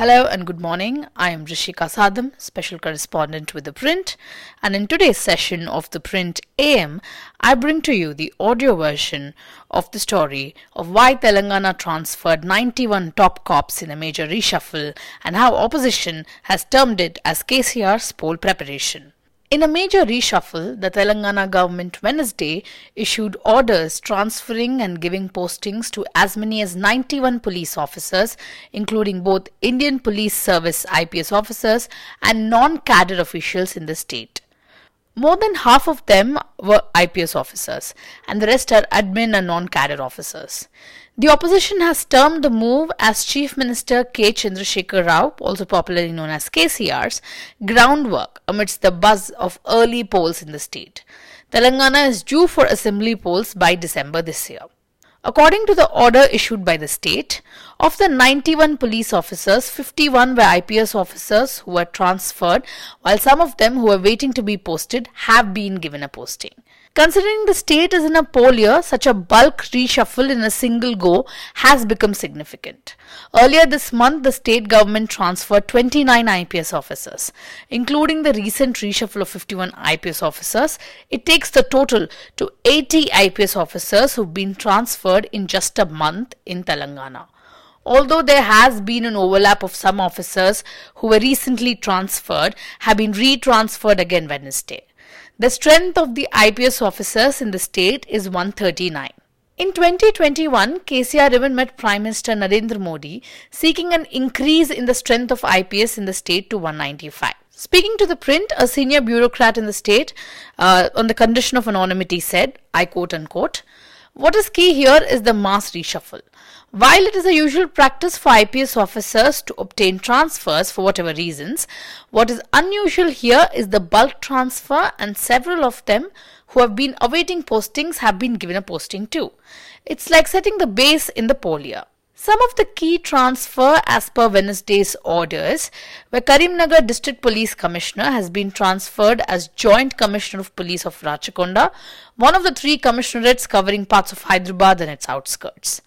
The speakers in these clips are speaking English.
Hello and good morning. I am Rishika Sadam, special correspondent with The Print, and in today's session of The Print AM, I bring to you the audio version of the story of why Telangana transferred 91 top cops in a major reshuffle and how opposition has termed it as KCR's poll preparation. In a major reshuffle, the Telangana government Wednesday issued orders transferring and giving postings to as many as 91 police officers, including both Indian Police Service IPS officers and non cadre officials in the state. More than half of them were IPS officers, and the rest are admin and non cadre officers. The opposition has termed the move as Chief Minister K. Chandrasekhar Rao, also popularly known as KCR's, groundwork amidst the buzz of early polls in the state. Telangana is due for assembly polls by December this year. According to the order issued by the state, of the 91 police officers, 51 were IPS officers who were transferred, while some of them who were waiting to be posted have been given a posting. Considering the state is in a poll year, such a bulk reshuffle in a single go has become significant. Earlier this month, the state government transferred 29 IPS officers, including the recent reshuffle of 51 IPS officers. It takes the total to 80 IPS officers who've been transferred in just a month in Telangana. Although there has been an overlap of some officers who were recently transferred have been retransferred again Wednesday. The strength of the IPS officers in the state is 139. In 2021, KCR even met Prime Minister Narendra Modi seeking an increase in the strength of IPS in the state to 195. Speaking to the print, a senior bureaucrat in the state uh, on the condition of anonymity said, I quote unquote, what is key here is the mass reshuffle. While it is a usual practice for IPS officers to obtain transfers for whatever reasons, what is unusual here is the bulk transfer and several of them who have been awaiting postings have been given a posting too. It's like setting the base in the poll year. Some of the key transfer as per Wednesday's orders where Karimnagar District Police Commissioner has been transferred as Joint Commissioner of Police of Rachakonda, one of the three commissionerates covering parts of Hyderabad and its outskirts.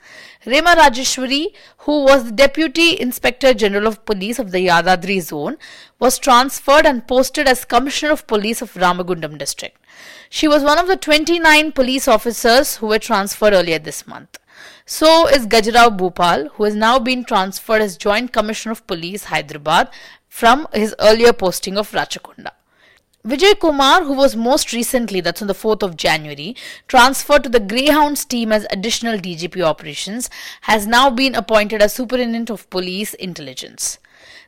Rema Rajeshwari, who was the Deputy Inspector General of Police of the Yadadri zone, was transferred and posted as Commissioner of Police of Ramagundam District. She was one of the 29 police officers who were transferred earlier this month. So is Gajrao Bhupal, who has now been transferred as Joint Commissioner of Police, Hyderabad, from his earlier posting of Rachakonda. Vijay Kumar, who was most recently, that's on the 4th of January, transferred to the Greyhounds team as additional DGP operations, has now been appointed as Superintendent of Police Intelligence.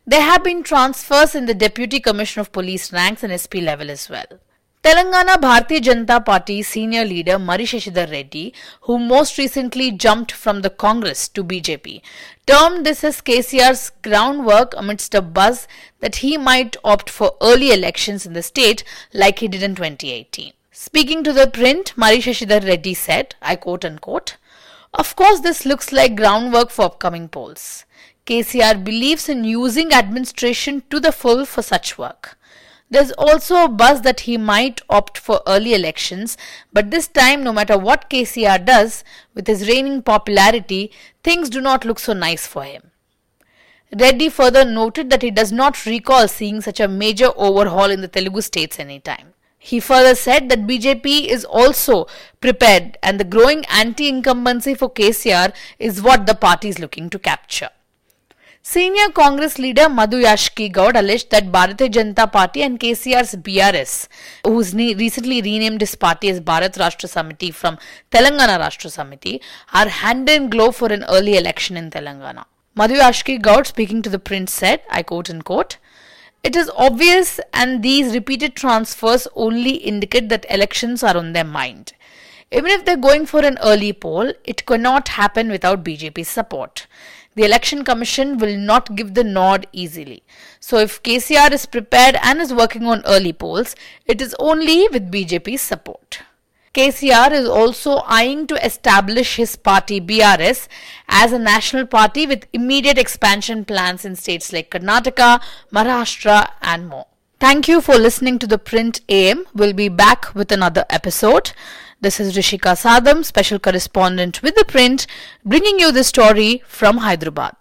There have been transfers in the Deputy Commissioner of Police ranks and SP level as well. Telangana Bharatiya Janata Party senior leader Marri Shashidhar Reddy, who most recently jumped from the Congress to BJP, termed this as KCR's groundwork amidst a buzz that he might opt for early elections in the state like he did in 2018. Speaking to the print, Marri Shashidhar Reddy said, I quote unquote, Of course, this looks like groundwork for upcoming polls. KCR believes in using administration to the full for such work. There's also a buzz that he might opt for early elections, but this time, no matter what KCR does, with his reigning popularity, things do not look so nice for him. Reddy further noted that he does not recall seeing such a major overhaul in the Telugu states anytime. He further said that BJP is also prepared and the growing anti incumbency for KCR is what the party is looking to capture. Senior Congress leader Madhu Yashki alleged that Bharatiya Janata Party and KCR's BRS, who's recently renamed his party as Bharat Rashtra Samiti from Telangana Rashtra Samiti, are hand in glove for an early election in Telangana. Madhu Yashki Goud, speaking to the print, said, I quote unquote, it is obvious and these repeated transfers only indicate that elections are on their mind. Even if they're going for an early poll, it cannot happen without BJP's support the election commission will not give the nod easily. So if KCR is prepared and is working on early polls, it is only with BJP's support. KCR is also eyeing to establish his party BRS as a national party with immediate expansion plans in states like Karnataka, Maharashtra and more. Thank you for listening to the Print AM. We'll be back with another episode. This is Rishika Sadam, special correspondent with the print, bringing you the story from Hyderabad.